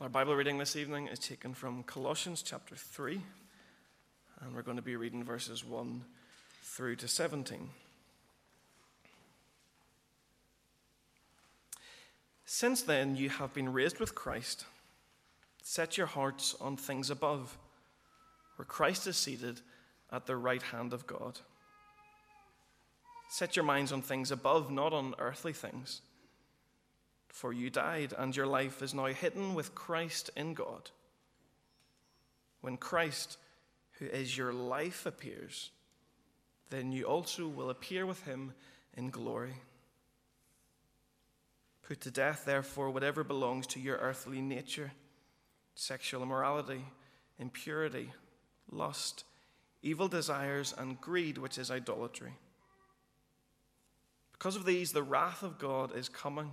Our Bible reading this evening is taken from Colossians chapter 3, and we're going to be reading verses 1 through to 17. Since then, you have been raised with Christ. Set your hearts on things above, where Christ is seated at the right hand of God. Set your minds on things above, not on earthly things. For you died, and your life is now hidden with Christ in God. When Christ, who is your life, appears, then you also will appear with him in glory. Put to death, therefore, whatever belongs to your earthly nature sexual immorality, impurity, lust, evil desires, and greed, which is idolatry. Because of these, the wrath of God is coming.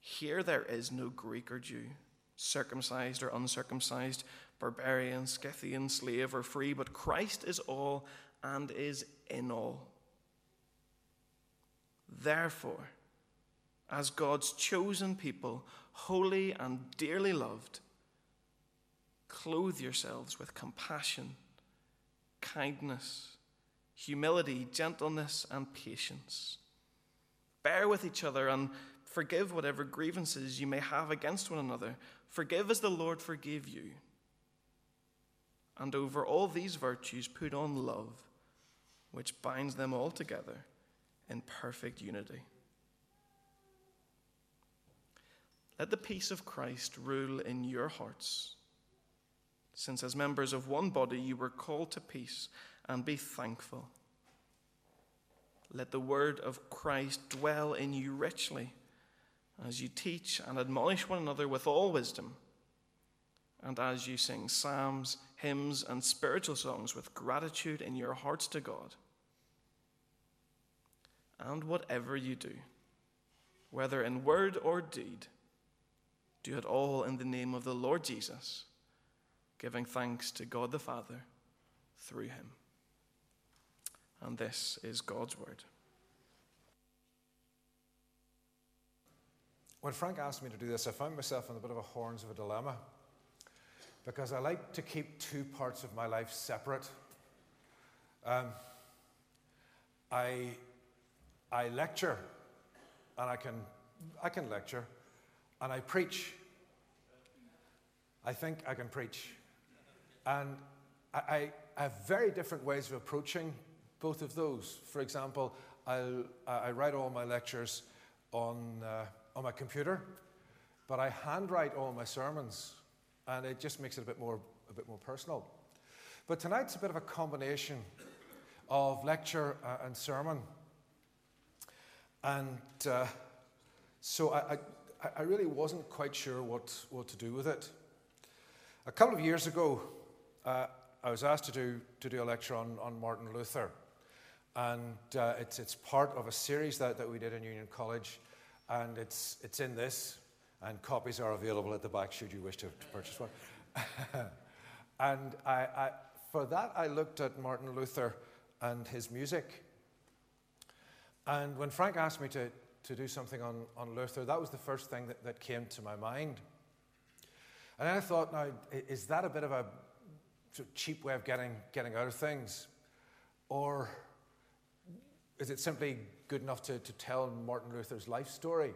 Here there is no Greek or Jew, circumcised or uncircumcised, barbarian, Scythian, slave or free, but Christ is all and is in all. Therefore, as God's chosen people, holy and dearly loved, clothe yourselves with compassion, kindness, humility, gentleness, and patience. Bear with each other and Forgive whatever grievances you may have against one another. Forgive as the Lord forgave you. And over all these virtues, put on love, which binds them all together in perfect unity. Let the peace of Christ rule in your hearts, since as members of one body you were called to peace, and be thankful. Let the word of Christ dwell in you richly as you teach and admonish one another with all wisdom, and as you sing psalms, hymns, and spiritual songs with gratitude in your hearts to God. And whatever you do, whether in word or deed, do it all in the name of the Lord Jesus, giving thanks to God the Father through him. And this is God's word. When Frank asked me to do this, I found myself in a bit of a horns of a dilemma because I like to keep two parts of my life separate. Um, I, I lecture, and I can, I can lecture, and I preach. I think I can preach. And I, I have very different ways of approaching both of those. For example, I'll, I write all my lectures on. Uh, on my computer, but I handwrite all my sermons, and it just makes it a bit more, a bit more personal. But tonight's a bit of a combination of lecture uh, and sermon. And uh, so I, I, I, really wasn't quite sure what, what to do with it. A couple of years ago, uh, I was asked to do, to do a lecture on, on Martin Luther. And uh, it's, it's part of a series that, that we did in Union College and it's, it's in this, and copies are available at the back should you wish to, to purchase one. and I, I, for that, I looked at Martin Luther and his music. And when Frank asked me to, to do something on, on Luther, that was the first thing that, that came to my mind. And I thought, now, is that a bit of a cheap way of getting, getting out of things? Or is it simply good enough to, to tell Martin Luther's life story?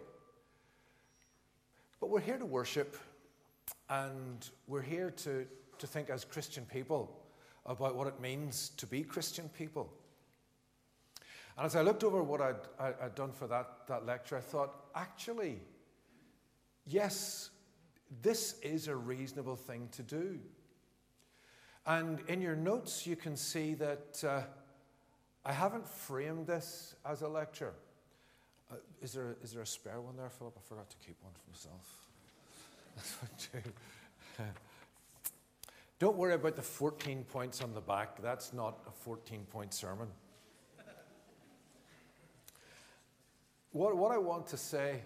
But we're here to worship, and we're here to, to think as Christian people about what it means to be Christian people. And as I looked over what I'd, I'd done for that, that lecture, I thought, actually, yes, this is a reasonable thing to do. And in your notes, you can see that. Uh, I haven't framed this as a lecture. Uh, is, there, is there a spare one there, Philip? I forgot to keep one for myself. That's what do. Don't worry about the 14 points on the back. That's not a 14 point sermon. what, what I want to say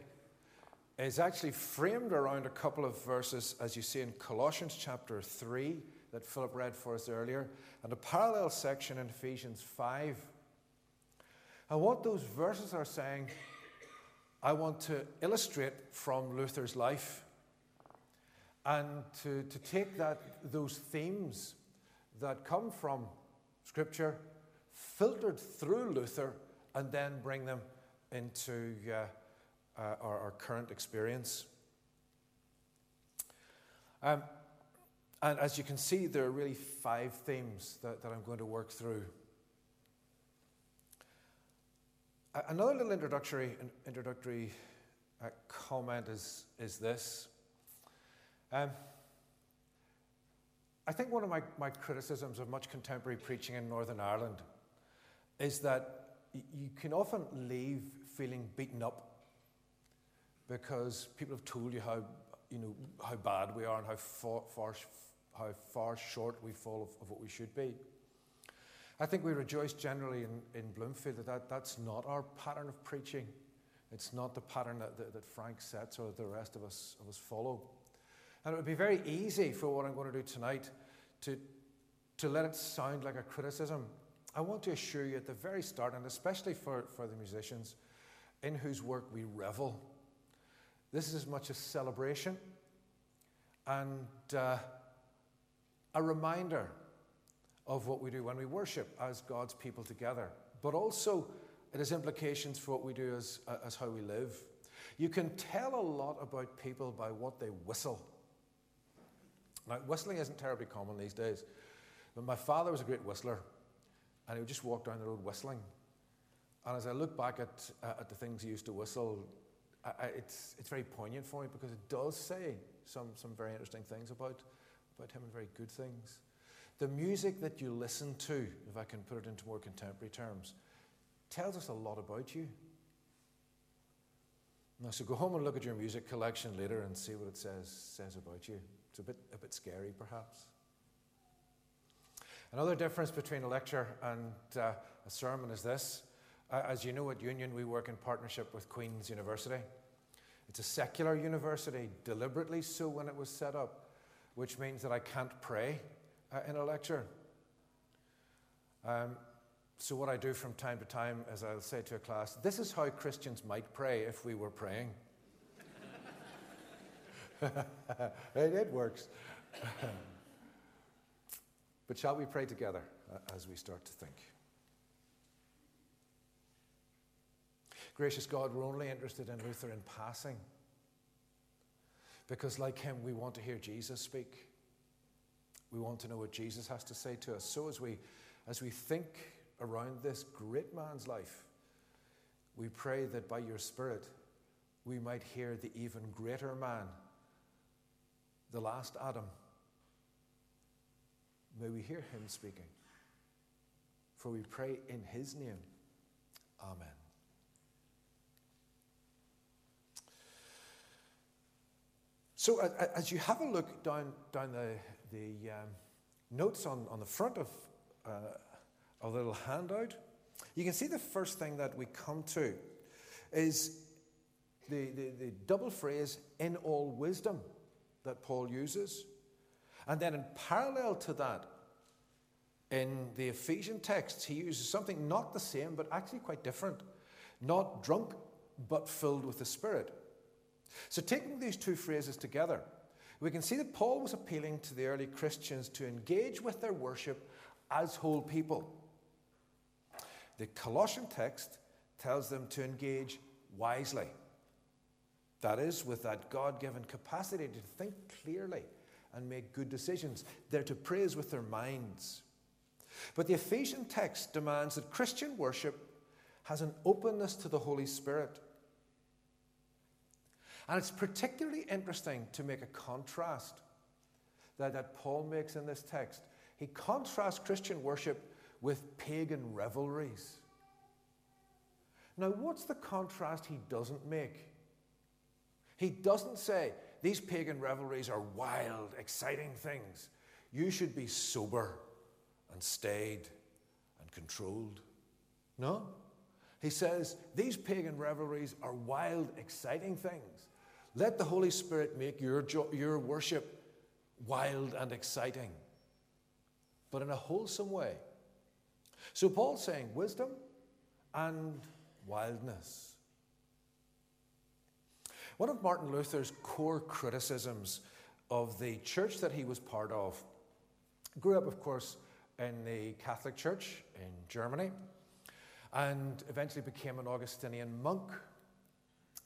is actually framed around a couple of verses, as you see in Colossians chapter 3, that Philip read for us earlier, and a parallel section in Ephesians 5. And what those verses are saying, I want to illustrate from Luther's life and to, to take that, those themes that come from Scripture, filtered through Luther, and then bring them into uh, uh, our, our, current experience. Um, and as you can see, there are really five themes that, that I'm going to work through. Another little introductory, introductory uh, comment is, is this. Um, I think one of my, my criticisms of much contemporary preaching in Northern Ireland is that you can often leave feeling beaten up because people have told you how, you know, how bad we are and how far, far how far short we fall of, of, what we should be. I think we rejoice generally in, in Bloomfield that, that that's not our pattern of preaching. It's not the pattern that, that, that Frank sets or the rest of us, of us follow. And it would be very easy for what I'm going to do tonight to, to let it sound like a criticism. I want to assure you at the very start, and especially for, for the musicians in whose work we revel, this is as much a celebration and uh, a reminder of what we do when we worship as God's people together. But also, it has implications for what we do as, as how we live. You can tell a lot about people by what they whistle. Now, whistling isn't terribly common these days, but my father was a great whistler, and he would just walk down the road whistling. And as I look back at, uh, at the things he used to whistle, I, I, it's, it's very poignant for me because it does say some, some very interesting things about, about him and very good things. The music that you listen to, if I can put it into more contemporary terms, tells us a lot about you. Now, so go home and look at your music collection later and see what it says, says about you. It's a bit, a bit scary, perhaps. Another difference between a lecture and uh, a sermon is this. Uh, as you know, at Union, we work in partnership with Queen's University. It's a secular university, deliberately so when it was set up, which means that I can't pray uh, in a lecture. Um, so, what I do from time to time is I'll say to a class, This is how Christians might pray if we were praying. it, it works. but shall we pray together uh, as we start to think? Gracious God, we're only interested in Luther in passing. Because, like him, we want to hear Jesus speak. We want to know what Jesus has to say to us. So, as we, as we think around this great man's life, we pray that by your Spirit, we might hear the even greater man the last Adam. May we hear him speaking. For we pray in his name. Amen. So, as you have a look down, down the, the um, notes on, on the front of uh, a little handout, you can see the first thing that we come to is the, the, the double phrase, in all wisdom that Paul uses. And then, in parallel to that, in the Ephesian texts, he uses something not the same, but actually quite different. Not drunk, but filled with the Spirit. So, taking these two phrases together, we can see that Paul was appealing to the early Christians to engage with their worship as whole people. The Colossian text tells them to engage wisely. That is, with that God given capacity to think clearly and make good decisions. They're to praise with their minds. But the Ephesian text demands that Christian worship has an openness to the Holy Spirit. And it's particularly interesting to make a contrast that, that Paul makes in this text. He contrasts Christian worship with pagan revelries. Now, what's the contrast he doesn't make? He doesn't say these pagan revelries are wild, exciting things. You should be sober and staid and controlled. No? He says, These pagan revelries are wild, exciting things. Let the Holy Spirit make your, jo- your worship wild and exciting, but in a wholesome way. So Paul's saying wisdom and wildness. One of Martin Luther's core criticisms of the church that he was part of grew up, of course, in the Catholic Church in Germany and eventually became an Augustinian monk.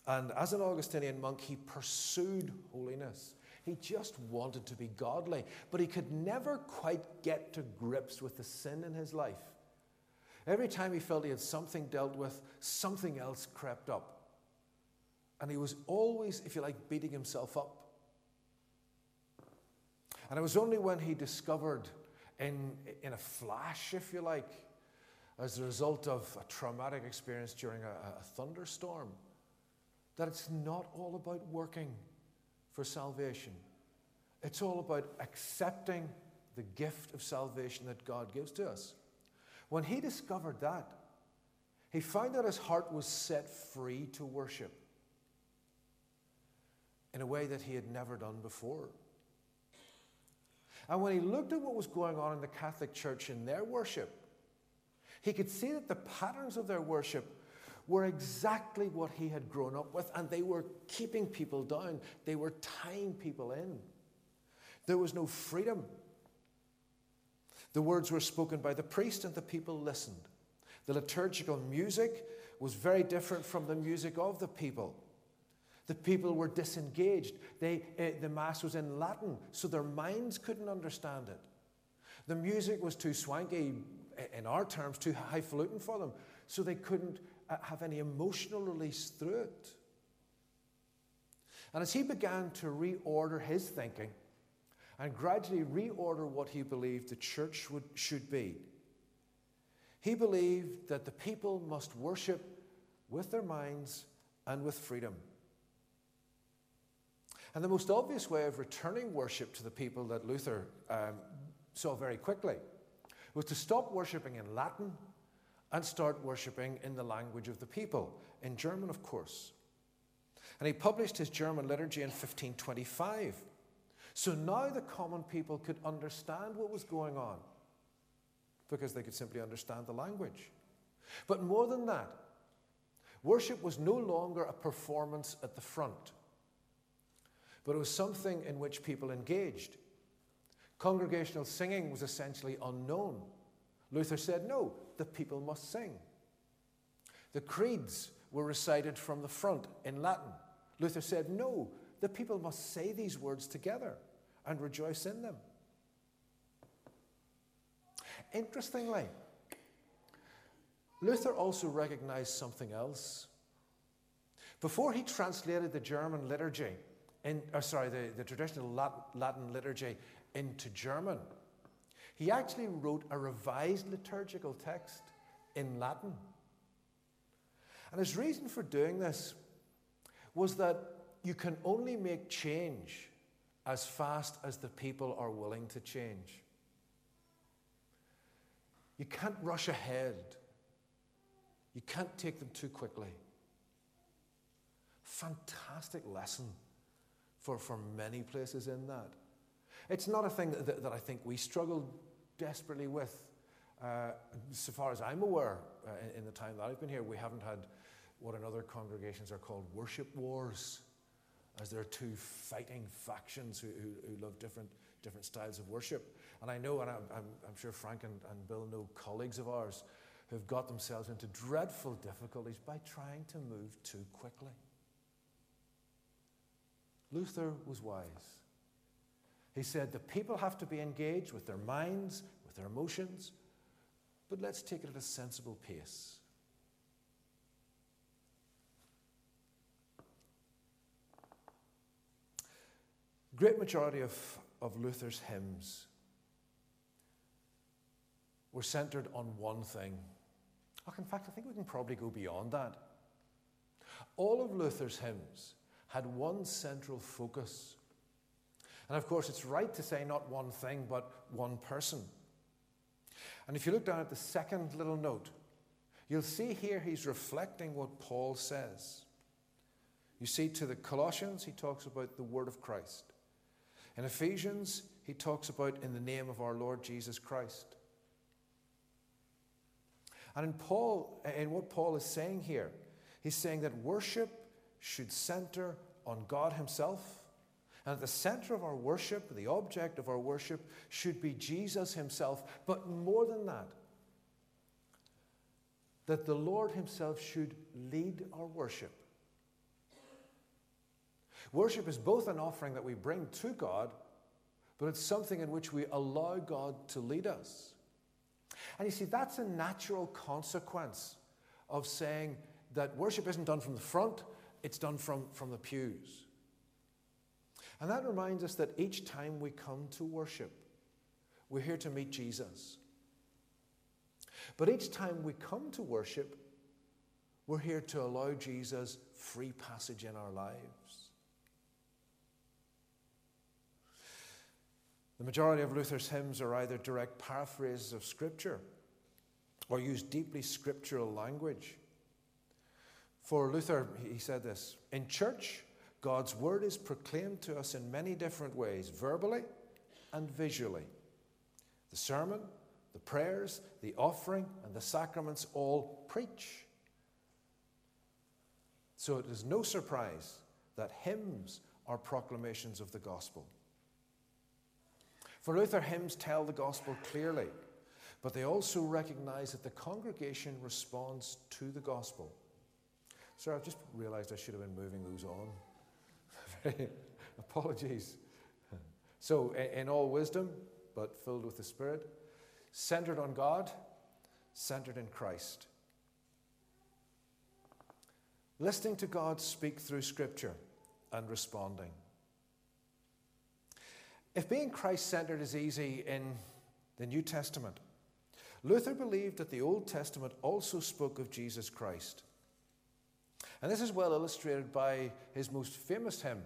And as an Augustinian monk, he pursued holiness. He just wanted to be godly, but he could never quite get to grips with the sin in his life. Every time he felt he had something dealt with, something else crept up. And he was always, if you like, beating himself up. And it was only when he discovered, in, in a flash, if you like, as a result of a traumatic experience during a, a thunderstorm, that it's not all about working for salvation. It's all about accepting the gift of salvation that God gives to us. When he discovered that, he found that his heart was set free to worship in a way that he had never done before. And when he looked at what was going on in the Catholic Church in their worship, he could see that the patterns of their worship were exactly what he had grown up with, and they were keeping people down. They were tying people in. There was no freedom. The words were spoken by the priest, and the people listened. The liturgical music was very different from the music of the people. The people were disengaged. They, uh, the Mass was in Latin, so their minds couldn't understand it. The music was too swanky, in our terms, too highfalutin for them, so they couldn't have any emotional release through it. And as he began to reorder his thinking and gradually reorder what he believed the church would, should be, he believed that the people must worship with their minds and with freedom. And the most obvious way of returning worship to the people that Luther um, saw very quickly was to stop worshipping in Latin and start worshipping in the language of the people, in German, of course. And he published his German liturgy in 1525. So now the common people could understand what was going on because they could simply understand the language. But more than that, worship was no longer a performance at the front, but it was something in which people engaged. Congregational singing was essentially unknown. Luther said, no, the people must sing. The creeds were recited from the front in Latin. Luther said, no, the people must say these words together and rejoice in them. Interestingly, Luther also recognized something else. Before he translated the German liturgy, in, or sorry, the, the traditional Latin liturgy into German, he actually wrote a revised liturgical text in Latin. And his reason for doing this was that you can only make change as fast as the people are willing to change. You can't rush ahead. You can't take them too quickly. Fantastic lesson for, for many places in that. It's not a thing that, that, I think we struggle desperately with. Uh, so far as I'm aware, uh, in, in, the time that I've been here, we haven't had what in other congregations are called worship wars, as there are two fighting factions who, who, who love different, different styles of worship. And I know, and I'm, I'm, I'm sure Frank and, and Bill know colleagues of ours who've got themselves into dreadful difficulties by trying to move too quickly. Luther was wise. He said the people have to be engaged with their minds, with their emotions, but let's take it at a sensible pace. Great majority of, of Luther's hymns were centered on one thing. in fact, I think we can probably go beyond that. All of Luther's hymns had one central focus. And of course, it's right to say not one thing, but one person. And if you look down at the second little note, you'll see here he's reflecting what Paul says. You see, to the Colossians, he talks about the word of Christ. In Ephesians, he talks about in the name of our Lord Jesus Christ. And in Paul, in what Paul is saying here, he's saying that worship should center on God Himself. And at the center of our worship, the object of our worship, should be Jesus Himself. But more than that, that the Lord Himself should lead our worship. Worship is both an offering that we bring to God, but it's something in which we allow God to lead us. And you see, that's a natural consequence of saying that worship isn't done from the front, it's done from, from the pews. And that reminds us that each time we come to worship, we're here to meet Jesus. But each time we come to worship, we're here to allow Jesus free passage in our lives. The majority of Luther's hymns are either direct paraphrases of Scripture or use deeply scriptural language. For Luther, he said this In church, God's word is proclaimed to us in many different ways, verbally and visually. The sermon, the prayers, the offering, and the sacraments all preach. So it is no surprise that hymns are proclamations of the gospel. For Luther, hymns tell the gospel clearly, but they also recognize that the congregation responds to the gospel. Sir, I've just realized I should have been moving those on. Apologies. So, in all wisdom, but filled with the Spirit, centered on God, centered in Christ. Listening to God speak through Scripture and responding. If being Christ centered is easy in the New Testament, Luther believed that the Old Testament also spoke of Jesus Christ. And this is well illustrated by his most famous hymn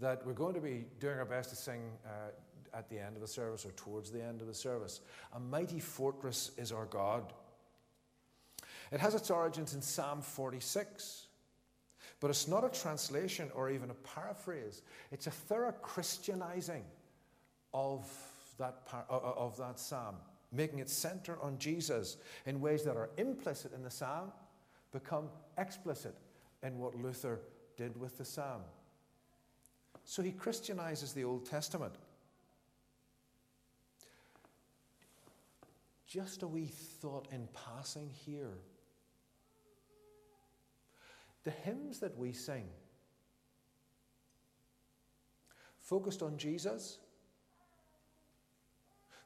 that we're going to be doing our best to sing uh, at the end of the service or towards the end of the service. A mighty fortress is our God. It has its origins in Psalm 46. But it's not a translation or even a paraphrase. It's a thorough Christianizing of that, par- of that psalm, making it center on Jesus in ways that are implicit in the psalm, become explicit in what Luther did with the psalm. So he Christianizes the Old Testament. Just a wee thought in passing here. The hymns that we sing, focused on Jesus,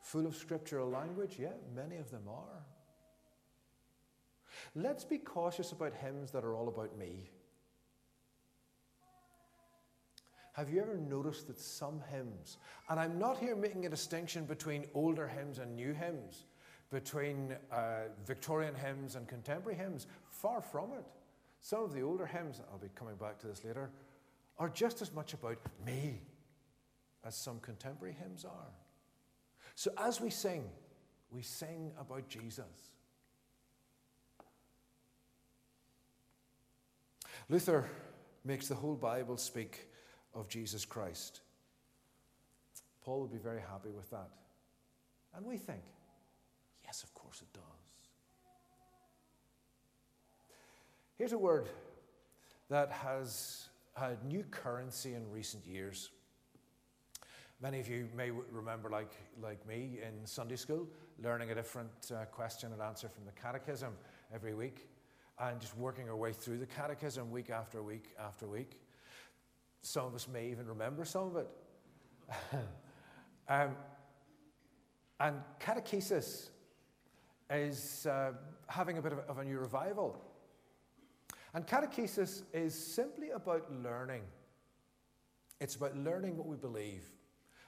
full of scriptural language, yeah, many of them are. Let's be cautious about hymns that are all about me. Have you ever noticed that some hymns, and I'm not here making a distinction between older hymns and new hymns, between uh, Victorian hymns and contemporary hymns, far from it. Some of the older hymns, I'll be coming back to this later, are just as much about me as some contemporary hymns are. So as we sing, we sing about Jesus. Luther makes the whole Bible speak of Jesus Christ. Paul would be very happy with that. And we think, yes, of course it does. Here's a word that has had new currency in recent years. Many of you may remember, like, like me in Sunday school, learning a different uh, question and answer from the catechism every week and just working our way through the catechism week after week after week. Some of us may even remember some of it. um, and catechesis is uh, having a bit of of a new revival. And catechesis is simply about learning. It's about learning what we believe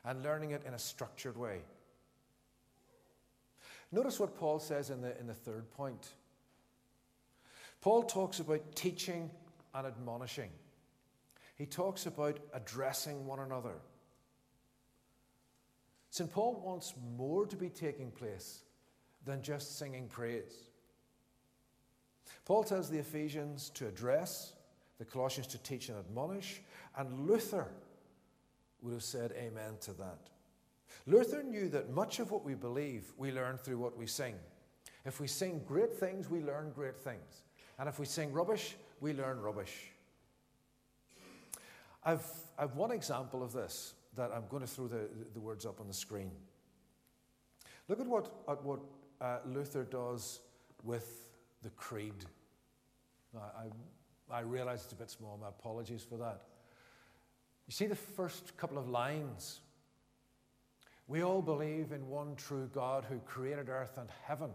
and learning it in a structured way. Notice what Paul says in the, in the third point. Paul talks about teaching and admonishing. he talks about addressing one another. St. Paul wants more to be taking place than just singing praise. Paul tells the Ephesians to address, the Colossians to teach and admonish, and Luther would have said amen to that. Luther knew that much of what we believe we learn through what we sing. If we sing great things, we learn great things. And if we sing rubbish, we learn rubbish. I've, I've one example of this that I'm going to throw the, the words up on the screen. Look at what, at what uh, Luther does with the creed. I, I, I realize it's a bit small, my apologies for that. You see the first couple of lines. We all believe in one true God who created earth and heaven.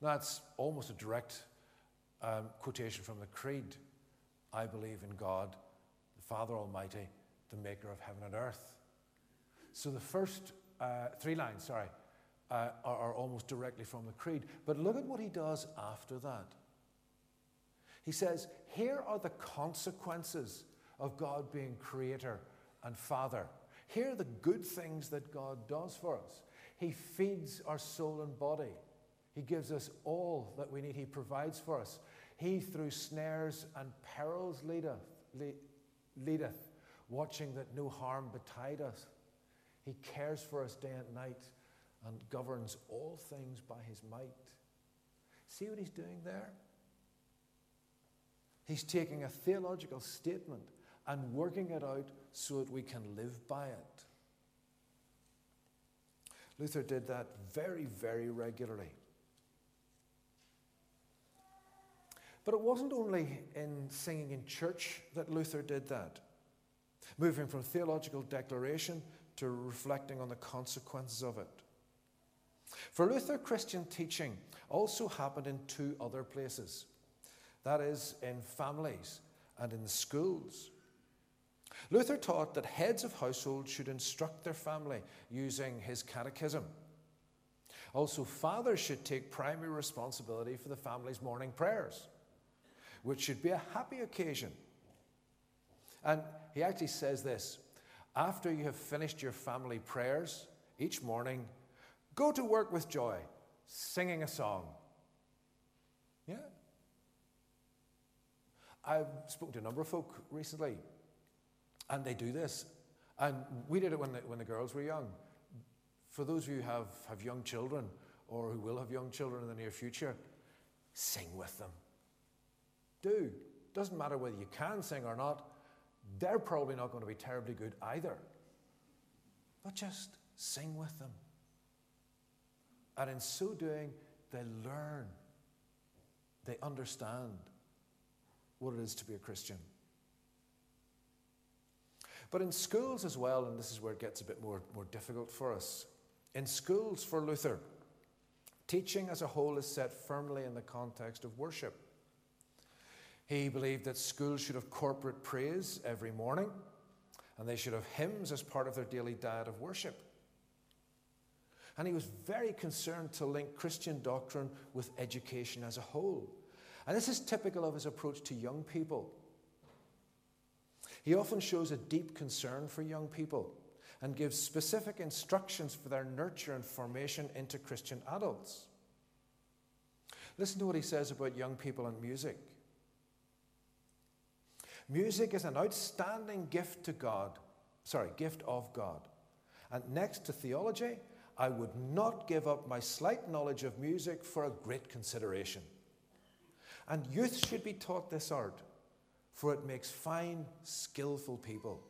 That's almost a direct um, quotation from the Creed. I believe in God, the Father Almighty, the maker of heaven and earth. So the first uh, three lines, sorry, uh, are, are almost directly from the Creed. But look at what he does after that. He says, Here are the consequences of God being creator and father. Here are the good things that God does for us. He feeds our soul and body. He gives us all that we need. He provides for us. He, through snares and perils, leadeth, leadeth, watching that no harm betide us. He cares for us day and night and governs all things by his might. See what he's doing there? He's taking a theological statement and working it out so that we can live by it. Luther did that very, very regularly. But it wasn't only in singing in church that Luther did that, moving from theological declaration to reflecting on the consequences of it. For Luther, Christian teaching also happened in two other places that is, in families and in schools. Luther taught that heads of households should instruct their family using his catechism. Also, fathers should take primary responsibility for the family's morning prayers, which should be a happy occasion. And he actually says this after you have finished your family prayers each morning, go to work with joy, singing a song. Yeah. I've spoken to a number of folk recently and they do this. And we did it when the, when the girls were young. For those of you who have, have young children or who will have young children in the near future, sing with them. Do. Doesn't matter whether you can sing or not, they're probably not going to be terribly good either. But just sing with them. And in so doing, they learn, they understand what it is to be a Christian. But in schools as well, and this is where it gets a bit more, more difficult for us, in schools for Luther, teaching as a whole is set firmly in the context of worship. He believed that schools should have corporate praise every morning, and they should have hymns as part of their daily diet of worship. And he was very concerned to link Christian doctrine with education as a whole. And this is typical of his approach to young people. He often shows a deep concern for young people and gives specific instructions for their nurture and formation into Christian adults. Listen to what he says about young people and music. Music is an outstanding gift to God, sorry, gift of God. And next to theology, I would not give up my slight knowledge of music for a great consideration. And youth should be taught this art for it makes fine, skillful people.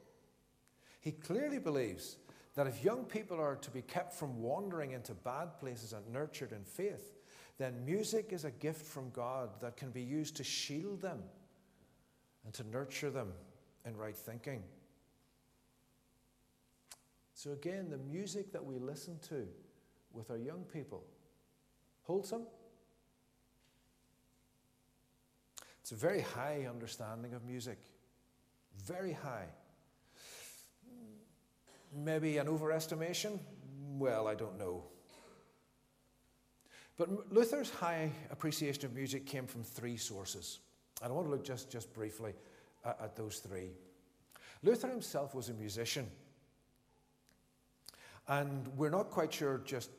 He clearly believes that if young people are to be kept from wandering into bad places and nurtured in faith, then music is a gift from God that can be used to shield them and to nurture them in right thinking. So, again, the music that we listen to with our young people, wholesome, It's a very high understanding of music. Very high. Maybe an overestimation? Well, I don't know. But Luther's high appreciation of music came from three sources. And I want to look just, just briefly at, at those three. Luther himself was a musician. And we're not quite sure just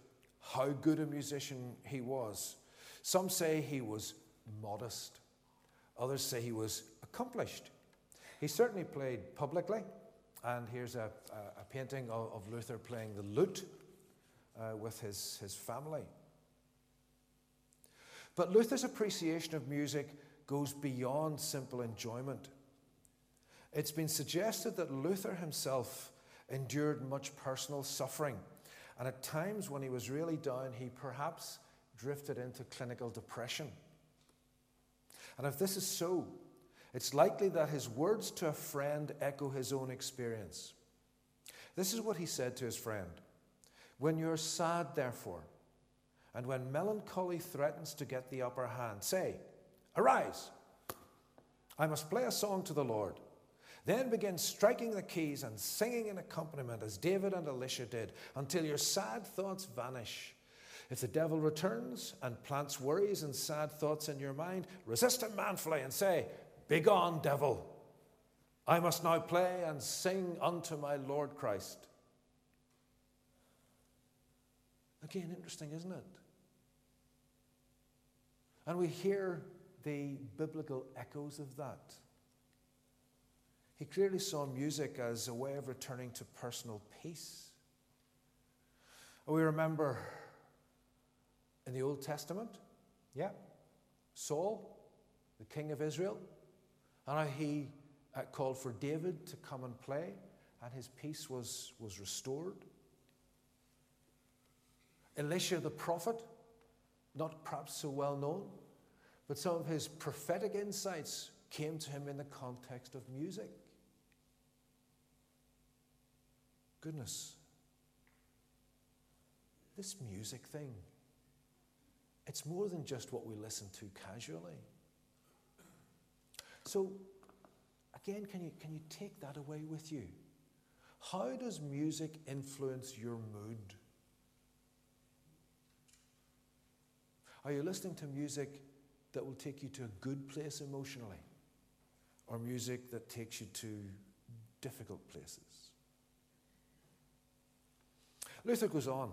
how good a musician he was. Some say he was modest, others say he was accomplished. He certainly played publicly, and here's a, a, a painting of, of, Luther playing the lute uh, with his, his family. But Luther's appreciation of music goes beyond simple enjoyment. It's been suggested that Luther himself endured much personal suffering, and at times when he was really down, he perhaps drifted into clinical depression. And if this is so, it's likely that his words to a friend echo his own experience. This is what he said to his friend When you're sad, therefore, and when melancholy threatens to get the upper hand, say, Arise! I must play a song to the Lord. Then begin striking the keys and singing an accompaniment as David and Elisha did until your sad thoughts vanish. If the devil returns and plants worries and sad thoughts in your mind, resist him manfully and say, Begone, devil! I must now play and sing unto my Lord Christ. Again, interesting, isn't it? And we hear the biblical echoes of that. He clearly saw music as a way of returning to personal peace. We remember in the Old Testament, yeah, Saul, the king of Israel, and how he uh, called for David to come and play, and his peace was, was restored. Elisha the prophet, not perhaps so well known, but some of his prophetic insights came to him in the context of music. Goodness, this music thing, it's more than just what we listen to casually. So, again, can you, can you take that away with you? How does music influence your mood? Are you listening to music that will take you to a good place emotionally, or music that takes you to difficult places. Luther goes on.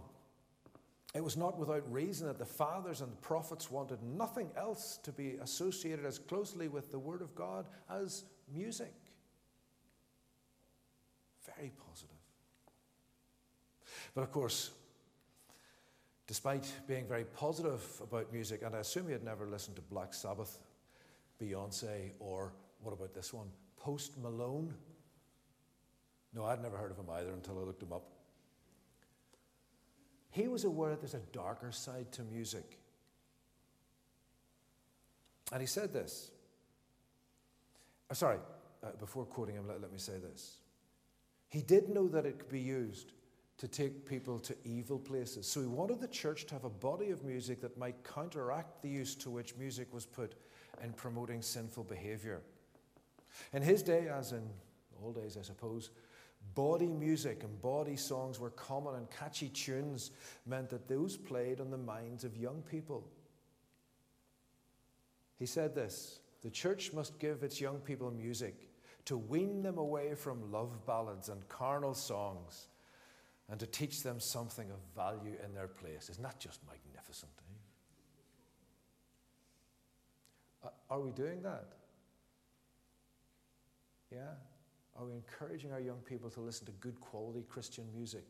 It was not without reason that the fathers and the prophets wanted nothing else to be associated as closely with the Word of God as music. Very positive. But of course, despite being very positive about music, and I assume you had never listened to Black Sabbath, Beyonce, or what about this one, Post Malone? No, I'd never heard of him either until I looked him up. He was aware that there's a darker side to music. And he said this. Oh, sorry, uh, before quoting him, let, let me say this. He did know that it could be used to take people to evil places. So he wanted the church to have a body of music that might counteract the use to which music was put in promoting sinful behavior. In his day, as in all days, I suppose, body music and body songs were common, and catchy tunes meant that those played on the minds of young people. He said this the church must give its young people music to wean them away from love ballads and carnal songs and to teach them something of value in their place. Isn't that just magnificent? Eh? Are we doing that? Yeah? Are we encouraging our young people to listen to good quality Christian music?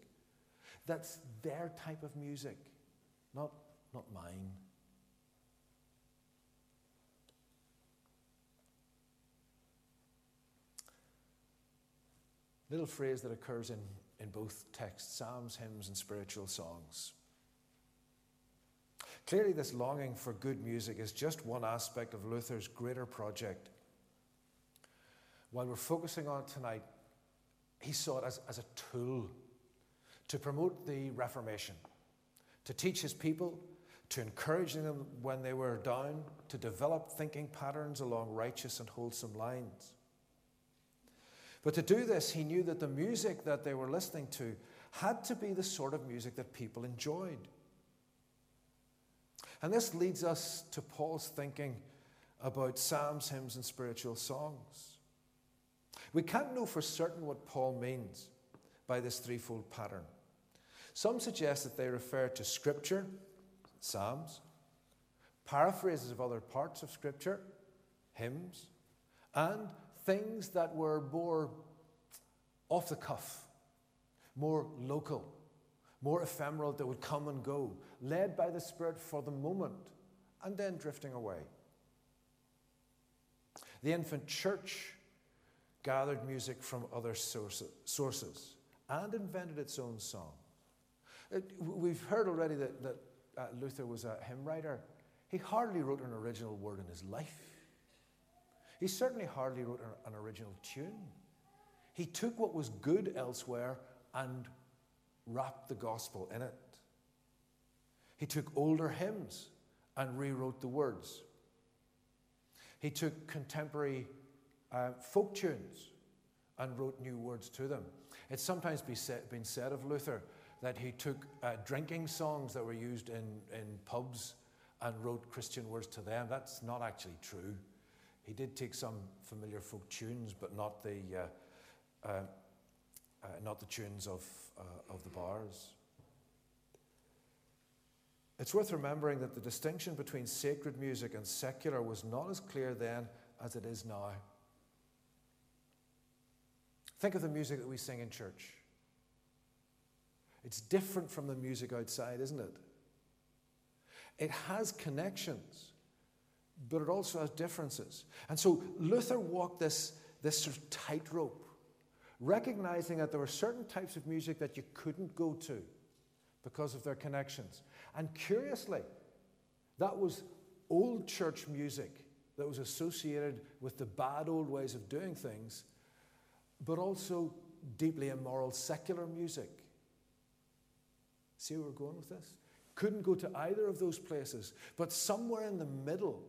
That's their type of music, not, not mine. Little phrase that occurs in in both texts psalms, hymns, and spiritual songs. Clearly, this longing for good music is just one aspect of Luther's greater project. While we're focusing on it tonight, he saw it as, as a tool to promote the Reformation, to teach his people, to encourage them when they were down, to develop thinking patterns along righteous and wholesome lines. But to do this, he knew that the music that they were listening to had to be the sort of music that people enjoyed. And this leads us to Paul's thinking about psalms, hymns, and spiritual songs. We can't know for certain what Paul means by this threefold pattern. Some suggest that they refer to Scripture, Psalms, paraphrases of other parts of Scripture, hymns, and things that were more off the cuff, more local, more ephemeral that would come and go, led by the Spirit for the moment, and then drifting away. The infant church gathered music from other sources and invented its own song. We've heard already that, that uh, Luther was a hymn writer. He hardly wrote an original word in his life. He certainly hardly wrote an original tune. He took what was good elsewhere and wrapped the gospel in it. He took older hymns and rewrote the words. He took contemporary uh, folk tunes and wrote new words to them. It's sometimes been said of Luther that he took uh, drinking songs that were used in, in pubs and wrote Christian words to them. That's not actually true. He did take some familiar folk tunes, but not the, uh, uh, uh not the tunes of, uh, of the bars. It's worth remembering that the distinction between sacred music and secular was not as clear then as it is now. Think of the music that we sing in church. It's different from the music outside, isn't it? It has connections, but it also has differences. And so Luther walked this, this sort of tightrope, recognizing that there were certain types of music that you couldn't go to because of their connections. And curiously, that was old church music that was associated with the bad old ways of doing things, but also deeply immoral secular music. See where we're going with this? Couldn't go to either of those places, but somewhere in the middle,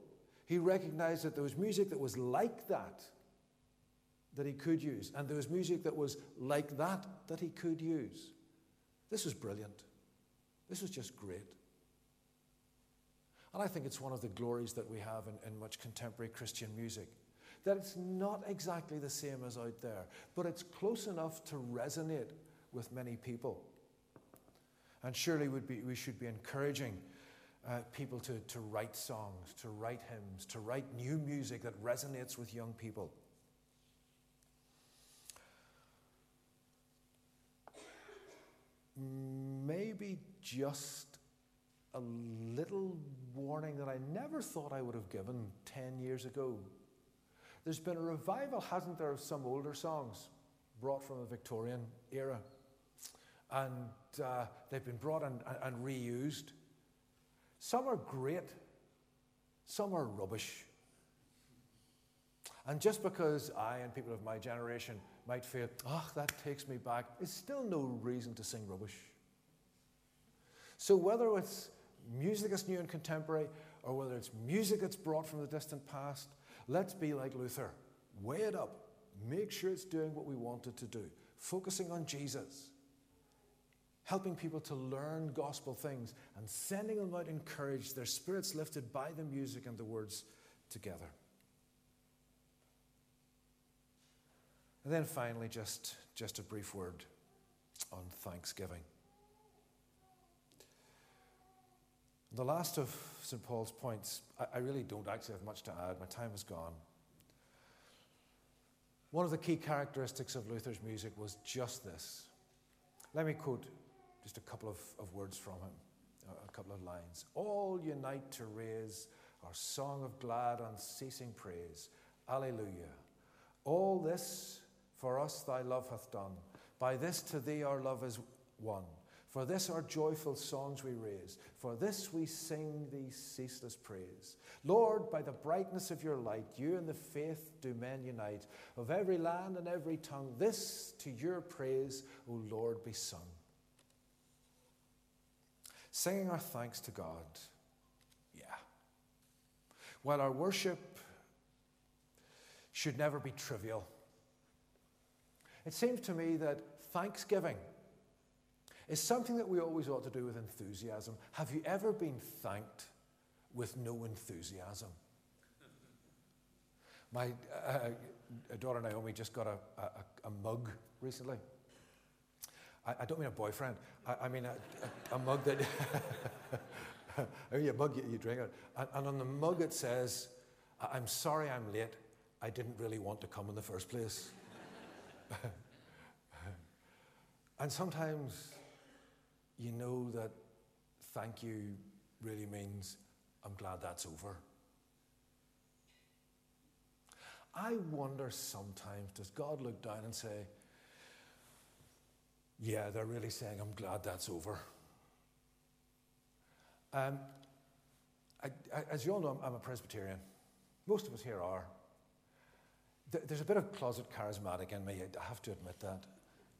he recognized that there was music that was like that that he could use, and there was music that was like that that he could use. This was brilliant. This was just great. And I think it's one of the glories that we have in, in much contemporary Christian music. That it's not exactly the same as out there, but it's close enough to resonate with many people. And surely we should be encouraging uh, people to, to write songs, to write hymns, to write new music that resonates with young people. Maybe just a little warning that I never thought I would have given 10 years ago. There's been a revival, hasn't there, of some older songs brought from the Victorian era. And uh, they've been brought and, and reused. Some are great, some are rubbish. And just because I and people of my generation might feel, oh, that takes me back, it's still no reason to sing rubbish. So whether it's music that's new and contemporary, or whether it's music that's brought from the distant past, let's be like Luther. Weigh it up. Make sure it's doing what we want it to do. Focusing on Jesus. Helping people to learn gospel things and sending them out encouraged, their spirits lifted by the music and the words together. And then finally, just, just a brief word on thanksgiving. The last of St. Paul's points, I, I really don't actually have much to add. My time is gone. One of the key characteristics of Luther's music was just this. Let me quote just a couple of, of words from him, a couple of lines. All unite to raise our song of glad, unceasing praise. Alleluia. All this for us thy love hath done. By this to thee our love is won. For this our joyful songs we raise. For this we sing thee ceaseless praise. Lord, by the brightness of your light, you and the faith do men unite. Of every land and every tongue, this to your praise, O Lord, be sung. Singing our thanks to God. Yeah. While our worship should never be trivial, it seems to me that thanksgiving is something that we always ought to do with enthusiasm. Have you ever been thanked with no enthusiasm? My, uh, daughter Naomi just got a, a, a mug recently. I, I, don't mean a boyfriend. I, I mean a, a, a, mug that, I mean a mug you, you drink it. And, and on the mug it says, I'm sorry I'm late. I didn't really want to come in the first place. and sometimes you know that thank you really means I'm glad that's over. I wonder sometimes, does God look down and say, Yeah, they're really saying, I'm glad that's over? Um, I, I, as you all know, I'm, I'm, a Presbyterian. Most of us here are. There's a bit of closet charismatic in me, I have to admit that.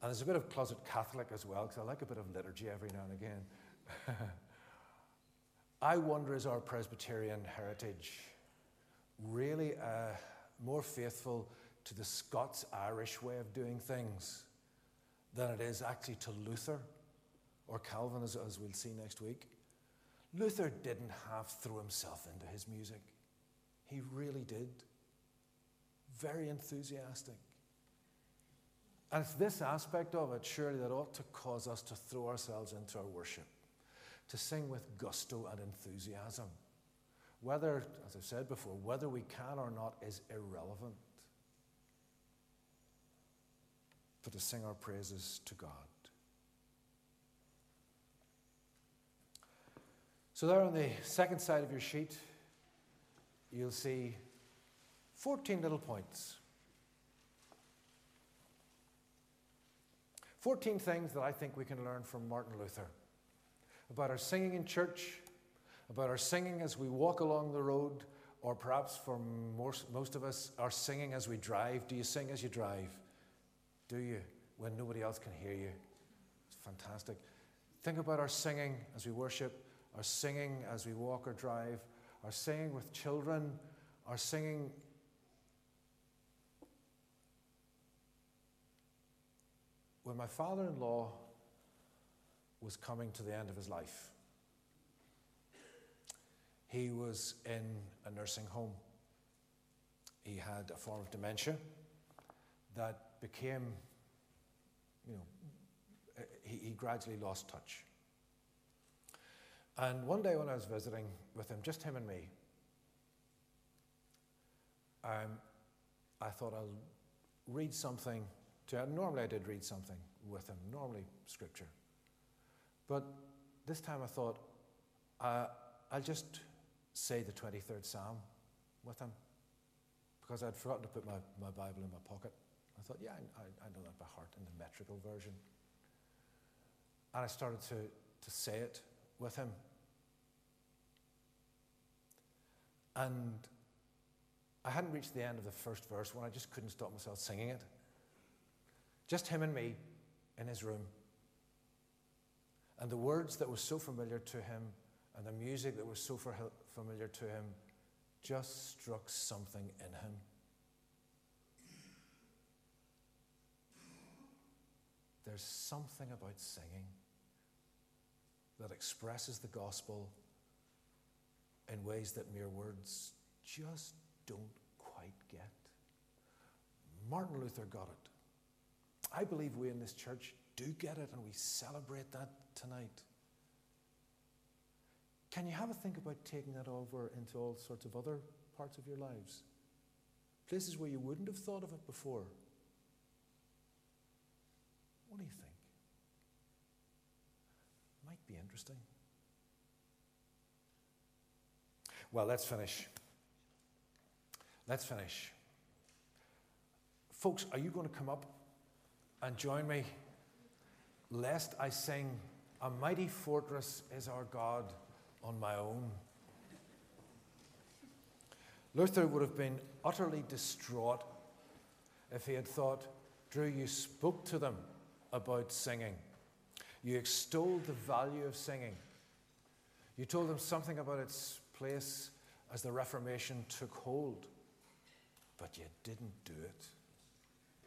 And there's a bit of closet Catholic as well, because I like a bit of liturgy every now and again. I wonder is our Presbyterian heritage really uh, more faithful to the Scots Irish way of doing things than it is actually to Luther or Calvin, as, as we'll see next week? Luther didn't half throw himself into his music, he really did. Very enthusiastic. And it's this aspect of it, surely, that ought to cause us to throw ourselves into our worship to sing with gusto and enthusiasm. Whether, as I've said before, whether we can or not is irrelevant. To sing our praises to God. So, there on the second side of your sheet, you'll see 14 little points. 14 things that I think we can learn from Martin Luther about our singing in church, about our singing as we walk along the road, or perhaps for most, most of us, our singing as we drive. Do you sing as you drive? Do you? When nobody else can hear you. It's fantastic. Think about our singing as we worship, our singing as we walk or drive, our singing with children, our singing when my father in law was coming to the end of his life. He was in a nursing home. He had a form of dementia that became, you know, he, he gradually lost touch. And one day when I was visiting with him, just him and me, um, I thought I'll read something to him. Normally I did read something with him, normally scripture. But this time I thought, uh, I'll just say the 23rd Psalm with him because I'd forgotten to put my, my Bible in my pocket. I thought, yeah, I, I know that by heart in the metrical version. And I started to, to say it with him. And I hadn't reached the end of the first verse when I just couldn't stop myself singing it. Just him and me in his room. And the words that were so familiar to him and the music that was so familiar to him just struck something in him. There's something about singing that expresses the gospel in ways that mere words just don't quite get. Martin Luther got it. I believe we in this church do get it and we celebrate that tonight. Can you have a think about taking that over into all sorts of other parts of your lives? Places where you wouldn't have thought of it before. What do you think? Might be interesting. Well, let's finish. Let's finish. Folks, are you going to come up and join me? Lest I sing a mighty fortress is our God on my own. Luther would have been utterly distraught if he had thought, Drew, you spoke to them about singing. You extolled the value of singing. You told them something about its place as the Reformation took hold, but you didn't do it.